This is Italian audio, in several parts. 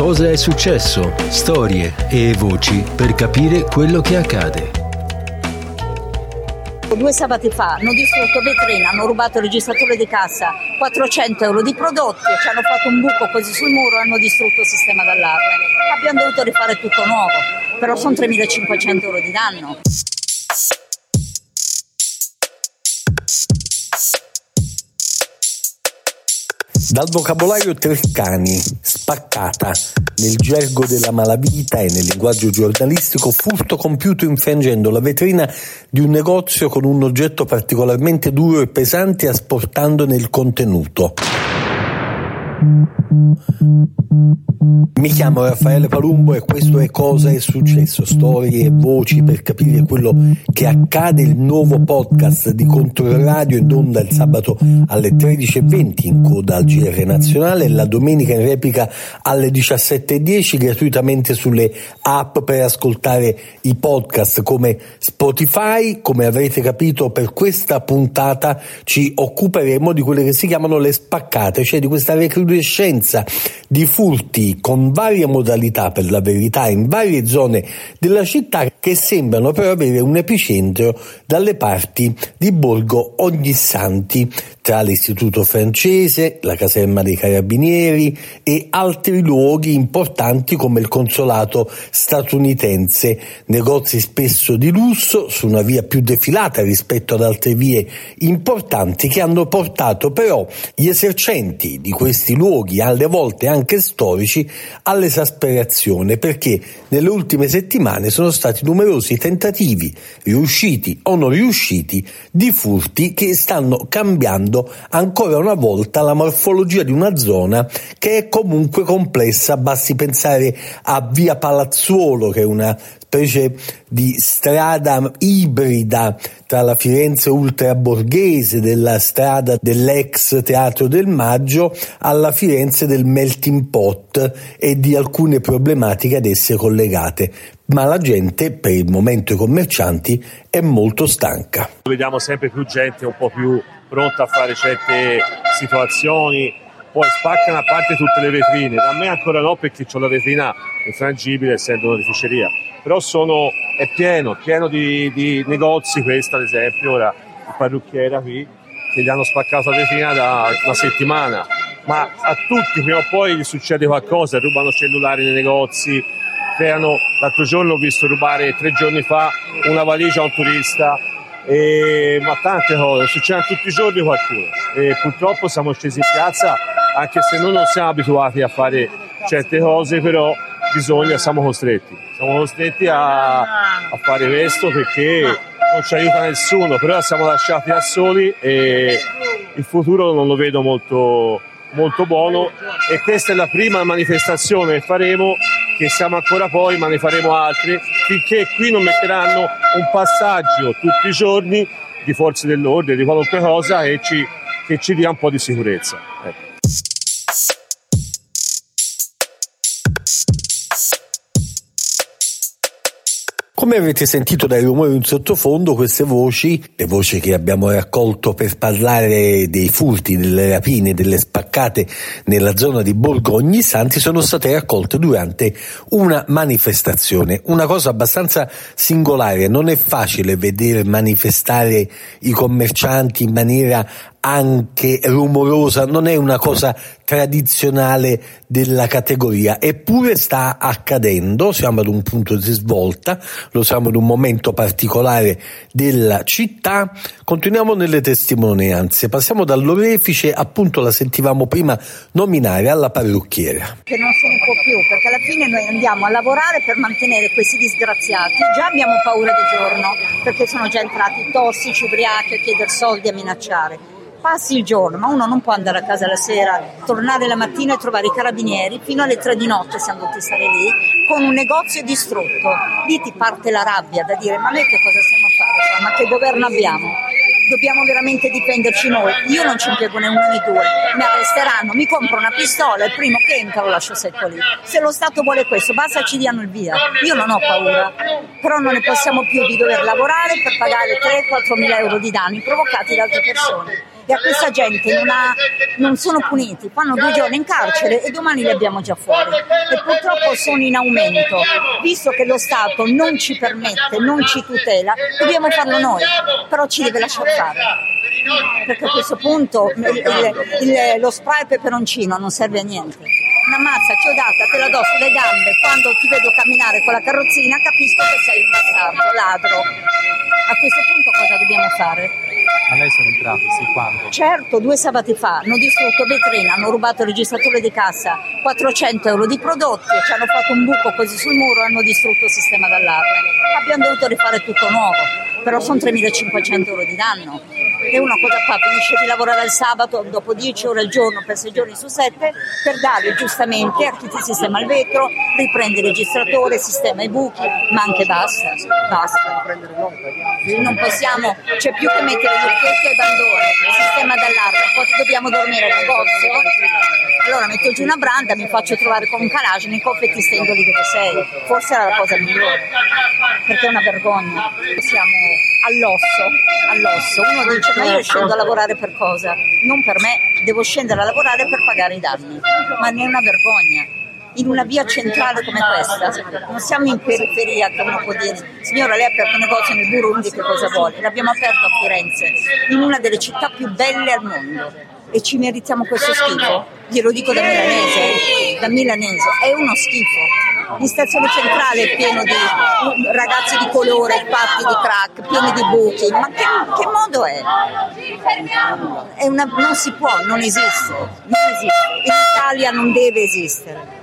cosa è successo, storie e voci per capire quello che accade. Due sabati fa hanno distrutto vetrina, hanno rubato il registratore di cassa, 400 euro di prodotti, ci hanno fatto un buco così sul muro e hanno distrutto il sistema d'allarme. Abbiamo dovuto rifare tutto nuovo, però sono 3.500 euro di danno. Dal vocabolario Treccani, spaccata, nel gergo della malavita e nel linguaggio giornalistico, furto compiuto infrangendo la vetrina di un negozio con un oggetto particolarmente duro e pesante asportandone il contenuto. Mi chiamo Raffaele Palumbo e questo è Cosa è successo, storie e voci per capire quello che accade, il nuovo podcast di Controradio in onda il sabato alle 13.20 in coda al GR Nazionale e la domenica in replica alle 17.10 gratuitamente sulle app per ascoltare i podcast come Spotify. Come avrete capito per questa puntata ci occuperemo di quelle che si chiamano le spaccate, cioè di questa recrudescenza di furti con varie modalità per la verità in varie zone della città che sembrano però avere un epicentro dalle parti di Borgo Ognissanti tra l'istituto francese, la caserma dei carabinieri e altri luoghi importanti come il consolato statunitense, negozi spesso di lusso su una via più defilata rispetto ad altre vie importanti che hanno portato però gli esercenti di questi luoghi, alle volte anche storici, all'esasperazione perché nelle ultime settimane sono stati numerosi tentativi, riusciti o non riusciti, di furti che stanno cambiando ancora una volta la morfologia di una zona che è comunque complessa, basti pensare a via Palazzuolo che è una specie di strada ibrida tra la Firenze ultraborghese della strada dell'ex Teatro del Maggio alla Firenze del melting pot e di alcune problematiche ad esse collegate. Ma la gente, per il momento i commercianti, è molto stanca. Vediamo sempre più gente un po' più pronta a fare certe situazioni, poi spaccano a parte tutte le vetrine. Da me ancora no perché ho la vetrina infrangibile essendo un'orificeria però sono, è pieno, pieno di, di, negozi, questo ad esempio, ora il parrucchiera qui, che gli hanno spaccato la vetrina da una settimana, ma a tutti prima o poi gli succede qualcosa, rubano cellulari nei negozi, creano, l'altro giorno ho visto rubare tre giorni fa una valigia a un turista, e, ma tante cose, succedono tutti i giorni qualcuno. E purtroppo siamo scesi in piazza anche se noi non siamo abituati a fare certe cose, però bisogna, siamo costretti, siamo costretti a, a fare questo perché non ci aiuta nessuno, però siamo lasciati da soli e il futuro non lo vedo molto, molto buono. E questa è la prima manifestazione che faremo che siamo ancora poi ma ne faremo altre finché qui non metteranno un passaggio tutti i giorni di forze dell'ordine di qualunque cosa che ci, che ci dia un po' di sicurezza. Ecco. Come avete sentito dai rumori in sottofondo, queste voci, le voci che abbiamo raccolto per parlare dei furti, delle rapine, delle spaccate nella zona di Borgo Ognissanti, sono state raccolte durante una manifestazione. Una cosa abbastanza singolare, non è facile vedere manifestare i commercianti in maniera anche rumorosa, non è una cosa tradizionale della categoria, eppure sta accadendo, siamo ad un punto di svolta, lo siamo ad un momento particolare della città, continuiamo nelle testimonianze, passiamo dall'orefice, appunto la sentivamo prima nominare alla parrucchiera. Che non se ne può più, perché alla fine noi andiamo a lavorare per mantenere questi disgraziati, già abbiamo paura di giorno, perché sono già entrati tossici, ubriachi a chiedere soldi, a minacciare passi il giorno, ma uno non può andare a casa la sera, tornare la mattina e trovare i carabinieri, fino alle tre di notte siamo dovuti stare lì, con un negozio distrutto. Lì ti parte la rabbia da dire, ma noi che cosa stiamo a fare? Ma che governo abbiamo? Dobbiamo veramente difenderci noi. Io non ci impiego né uno né due, mi arresteranno, mi compro una pistola, il primo che entra lo lascio secco lì. Se lo Stato vuole questo, basta ci diano il via. Io non ho paura, però non ne possiamo più di dover lavorare per pagare 3-4 mila euro di danni provocati da altre persone e a questa gente non, ha, non sono puniti, fanno due giorni in carcere e domani li abbiamo già fuori e purtroppo sono in aumento. Visto che lo Stato non ci permette, non ci tutela, dobbiamo farlo noi, però ci deve lasciare fare perché a questo punto il, il, lo spray peperoncino non serve a niente. Una mazza chiodata te la do sulle gambe, quando ti vedo camminare con la carrozzina capisco che sei un bastardo, ladro. A questo punto cosa dobbiamo fare? Ma lei sono entrati, sì, quando? Certo, due sabati fa hanno distrutto vetrina, hanno rubato il registratore di cassa, 400 euro di prodotti, ci hanno fatto un buco così sul muro e hanno distrutto il sistema d'allarme. Abbiamo dovuto rifare tutto nuovo, però sono 3.500 euro di danno e uno cosa fa? Finisce di lavorare il sabato dopo 10 ore al giorno per 6 giorni su 7 per dare giustamente a chi ti sistema il vetro, riprende il registratore, sistema i buchi, ma anche basta, basta. Non possiamo, c'è più che mettere gli occhietti ai bandone, il sistema d'allarme, poi dobbiamo dormire al negozio. Allora metto giù una branda, mi faccio trovare con un Kalashnikov e ti stendo dove sei. Forse era la cosa migliore, perché è una vergogna. Siamo all'osso, all'osso. Uno dice ma io scendo a lavorare per cosa? Non per me, devo scendere a lavorare per pagare i danni. Ma ne è una vergogna. In una via centrale come questa, non siamo in periferia che può dire signora lei ha aperto un negozio nel Burundi che cosa vuole? L'abbiamo aperto Firenze, in una delle città più belle al mondo e ci meritiamo questo schifo? Glielo dico da milanese, da milanese, è uno schifo. In stazione centrale è pieno di ragazzi di colore fatti di crack, pieni di buchi, ma che, che modo è? è una, non si può, non esiste, non esiste. In Italia non deve esistere.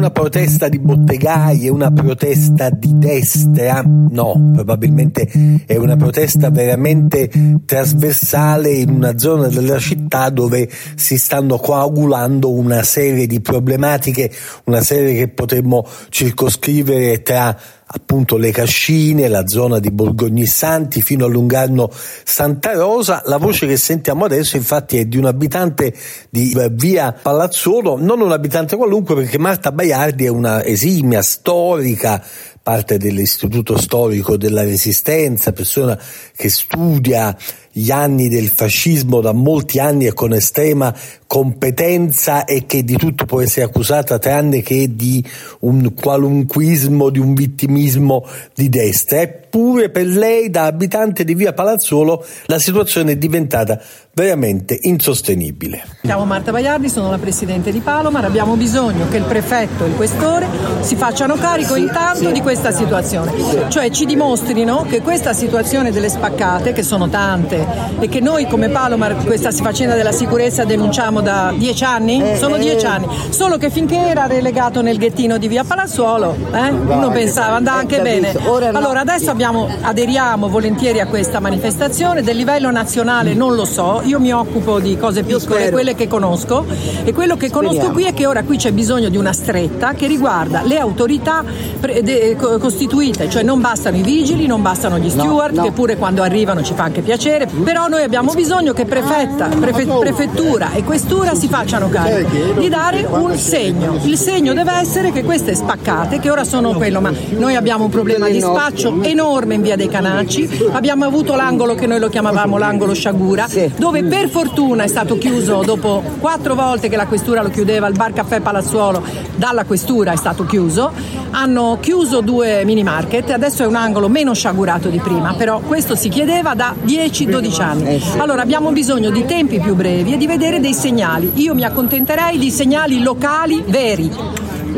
Una protesta di bottegai, è una protesta di destra? No, probabilmente è una protesta veramente trasversale in una zona della città dove si stanno coagulando una serie di problematiche, una serie che potremmo circoscrivere tra appunto le Cascine, la zona di Borgognissanti fino a Lungarno Santa Rosa. La voce che sentiamo adesso infatti è di un abitante di eh, via Palazzolo, non un abitante qualunque perché Marta Baiardi è una esimia storica parte dell'Istituto Storico della Resistenza, persona che studia gli anni del fascismo da molti anni e con estrema competenza e che di tutto può essere accusata tranne che di un qualunquismo, di un vittimismo di destra. Eppure per lei, da abitante di via Palazzolo, la situazione è diventata veramente insostenibile. Chiamo Marta Baiardi, sono la presidente di Palomar, abbiamo bisogno che il prefetto e il questore si facciano carico intanto di questa situazione, cioè ci dimostrino che questa situazione delle spaccate, che sono tante e che noi come Palomar questa faccenda della sicurezza denunciamo da dieci anni, eh, sono dieci eh. anni, solo che finché era relegato nel ghettino di via Palazzuolo, eh, uno pensava andava anche bene. Allora adesso abbiamo, aderiamo volentieri a questa manifestazione, del livello nazionale non lo so, io mi occupo di cose piccole, quelle che conosco. E quello che conosco qui è che ora qui c'è bisogno di una stretta che riguarda le autorità pre- de- costituite, cioè non bastano i vigili, non bastano gli steward, no, no. che pure quando arrivano ci fa anche piacere, però noi abbiamo bisogno che prefetta, prefe- prefettura e questura si facciano carico. Di dare un segno. Il segno deve essere che queste spaccate, che ora sono quello, ma noi abbiamo un problema di spaccio enorme in via dei Canacci, abbiamo avuto l'angolo che noi lo chiamavamo l'angolo Sciagura, dove per fortuna è stato chiuso dopo quattro volte che la questura lo chiudeva, il bar caffè Palazzuolo dalla questura è stato chiuso, hanno chiuso due mini market, adesso è un angolo meno sciagurato di prima, però questo si chiedeva da 10-12 anni. Eh allora abbiamo bisogno di tempi più brevi e di vedere dei segnali. Io mi accontenterei di segnali locali veri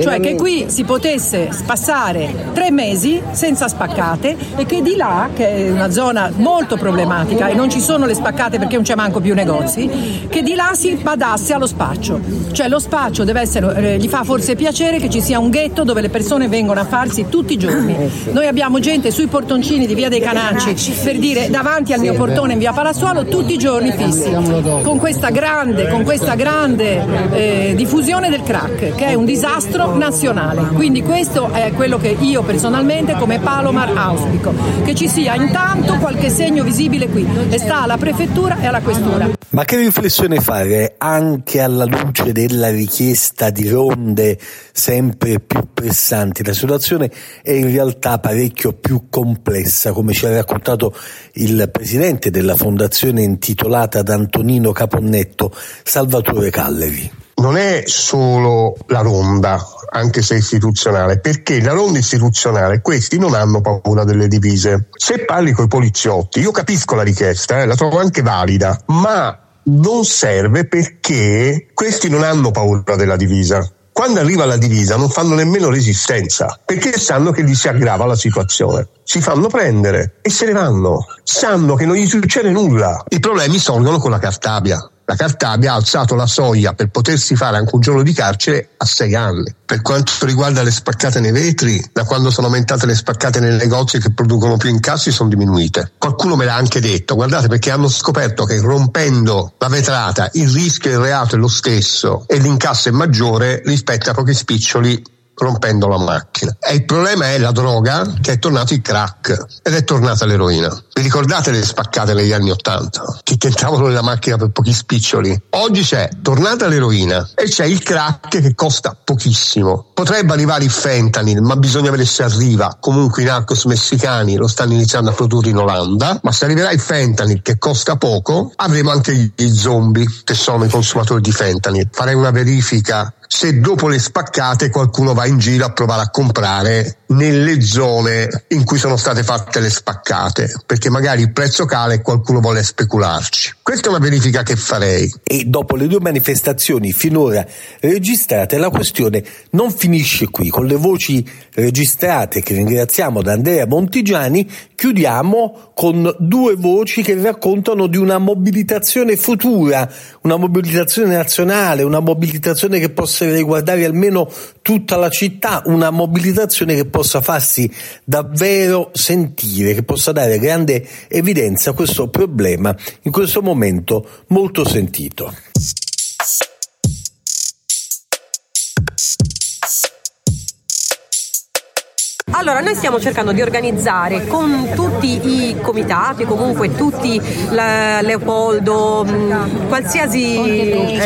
cioè che qui si potesse passare tre mesi senza spaccate e che di là, che è una zona molto problematica e non ci sono le spaccate perché non c'è manco più negozi, che di là si badasse allo spaccio. Cioè lo spaccio deve essere, eh, gli fa forse piacere che ci sia un ghetto dove le persone vengono a farsi tutti i giorni. Noi abbiamo gente sui portoncini di via dei Canacci, per dire davanti al mio portone in via Palassuolo tutti i giorni fissi, con questa grande, con questa grande eh, diffusione del crack, che è un disastro registro nazionale. Quindi questo è quello che io personalmente come Palomar auspico, che ci sia intanto qualche segno visibile qui e sta alla prefettura e alla questura. Ma che riflessione fare anche alla luce della richiesta di ronde sempre più pressanti? La situazione è in realtà parecchio più complessa, come ci ha raccontato il presidente della fondazione intitolata ad Antonino Caponnetto, Salvatore Calleri. Non è solo la ronda, anche se istituzionale, perché la ronda istituzionale questi non hanno paura delle divise. Se parli con i poliziotti, io capisco la richiesta, eh, la trovo anche valida, ma non serve perché questi non hanno paura della divisa. Quando arriva la divisa non fanno nemmeno resistenza perché sanno che gli si aggrava la situazione. Si fanno prendere e se ne vanno. Sanno che non gli succede nulla. I problemi sorgono con la Cartabia. La Cartabia ha alzato la soglia per potersi fare anche un giorno di carcere a sei anni. Per quanto riguarda le spaccate nei vetri, da quando sono aumentate le spaccate nei negozi che producono più incassi sono diminuite. Qualcuno me l'ha anche detto, guardate perché hanno scoperto che rompendo la vetrata il rischio del reato è lo stesso e l'incasso è maggiore rispetto a pochi spiccioli rompendo la macchina. E il problema è la droga che è tornato il crack ed è tornata l'eroina. Vi ricordate le spaccate negli anni Ottanta? Che tentavano la macchina per pochi spiccioli? Oggi c'è tornata l'eroina e c'è il crack che costa pochissimo. Potrebbe arrivare il fentanyl, ma bisogna vedere se arriva. Comunque i narcos messicani lo stanno iniziando a produrre in Olanda, ma se arriverà il fentanyl che costa poco, avremo anche gli zombie che sono i consumatori di fentanyl. Farei una verifica se dopo le spaccate qualcuno va in giro a provare a comprare nelle zone in cui sono state fatte le spaccate, perché magari il prezzo cala e qualcuno vuole specularci. Questa è una verifica che farei. E dopo le due manifestazioni finora registrate, la questione non finisce qui. Con le voci registrate che ringraziamo da Andrea Montigiani, chiudiamo con due voci che raccontano di una mobilitazione futura, una mobilitazione nazionale, una mobilitazione che possa riguardare almeno tutta la città, una mobilitazione che possa farsi davvero sentire, che possa dare grande evidenza a questo problema in questo momento molto sentito. Allora, noi stiamo cercando di organizzare con tutti i comitati, comunque tutti, la, Leopoldo, mh, qualsiasi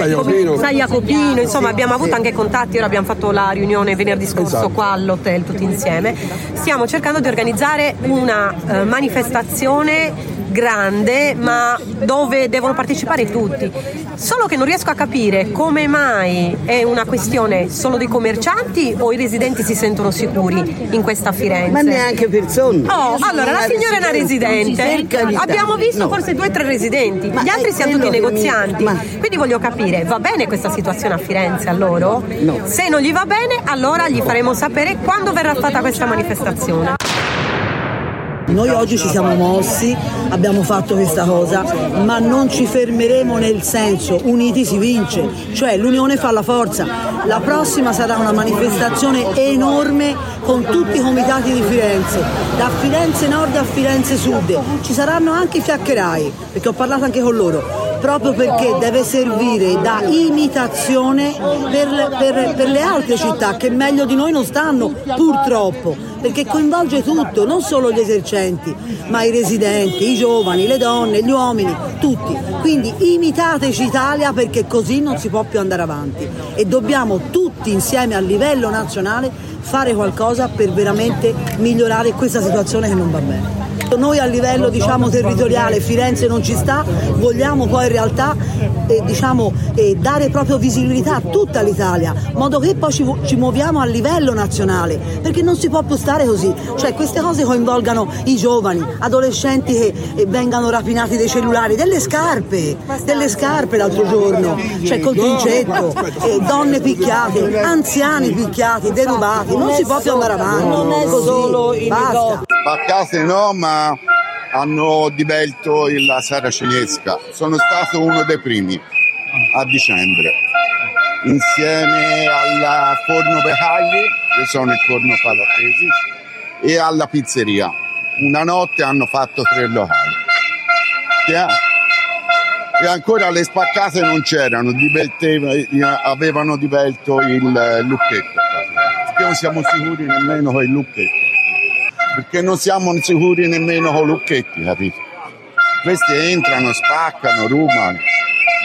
Saia Copino, insomma abbiamo avuto anche contatti, ora abbiamo fatto la riunione venerdì scorso esatto. qua all'hotel tutti insieme. Stiamo cercando di organizzare una uh, manifestazione grande ma dove devono partecipare tutti. Solo che non riesco a capire come mai è una questione solo dei commercianti o i residenti si sentono sicuri in questa Firenze. Ma neanche persone. Oh, allora la signora è una residente. Abbiamo visto no. forse due o tre residenti, ma gli altri siamo tutti negozianti. Ma... Quindi voglio capire, va bene questa situazione a Firenze a loro? No. Se non gli va bene, allora gli faremo sapere quando verrà fatta questa manifestazione. Noi oggi ci siamo mossi, abbiamo fatto questa cosa, ma non ci fermeremo nel senso uniti si vince, cioè l'unione fa la forza. La prossima sarà una manifestazione enorme con tutti i comitati di Firenze, da Firenze Nord a Firenze Sud. Ci saranno anche i fiaccherai, perché ho parlato anche con loro proprio perché deve servire da imitazione per, per, per, le altre città che meglio di noi non stanno purtroppo perché coinvolge tutto non solo gli esercenti ma i residenti, i giovani, le donne, gli uomini, tutti quindi imitateci Italia perché così non si può più andare avanti e dobbiamo tutti insieme a livello nazionale fare qualcosa per veramente migliorare questa situazione che non va bene. Noi a livello diciamo, territoriale Firenze non ci sta, vogliamo poi in realtà eh, diciamo, eh, dare proprio visibilità a tutta l'Italia, in modo che poi ci, ci, muoviamo a livello nazionale, perché non si può più stare così, cioè queste cose coinvolgano i giovani, adolescenti che eh, vengano rapinati dei cellulari, delle scarpe, delle scarpe l'altro giorno, cioè col trincetto, eh, donne picchiate, anziani picchiati, derubati, non si può più andare avanti. Non è solo il Baccate no, ma hanno divelto la Sara Cinesca. Sono stato uno dei primi a dicembre, insieme al forno Becagli, che sono il forno Palatesi, e alla pizzeria. Una notte hanno fatto tre locali. E ancora le spaccate non c'erano, avevano divelto il lucchetto. Non siamo sicuri nemmeno con il lucchetto perché non siamo sicuri nemmeno con Lucchetti, capito? Questi entrano, spaccano, rubano.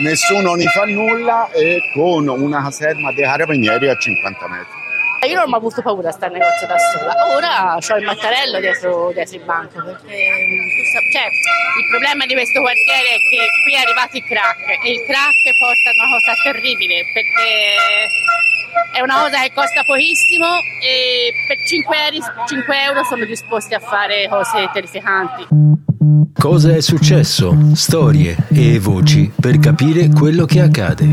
nessuno ne fa nulla e con una caserma dei carabinieri a 50 metri. Io non ho mai avuto paura a stare in negozio da sola, ora ho il mattarello dietro, dietro il banco perché cioè, il problema di questo quartiere è che qui è arrivato il crack e il crack porta a una cosa terribile perché è una cosa che costa pochissimo e per 5 euro, 5 euro sono disposti a fare cose terrificanti. Cosa è successo? Storie e voci per capire quello che accade.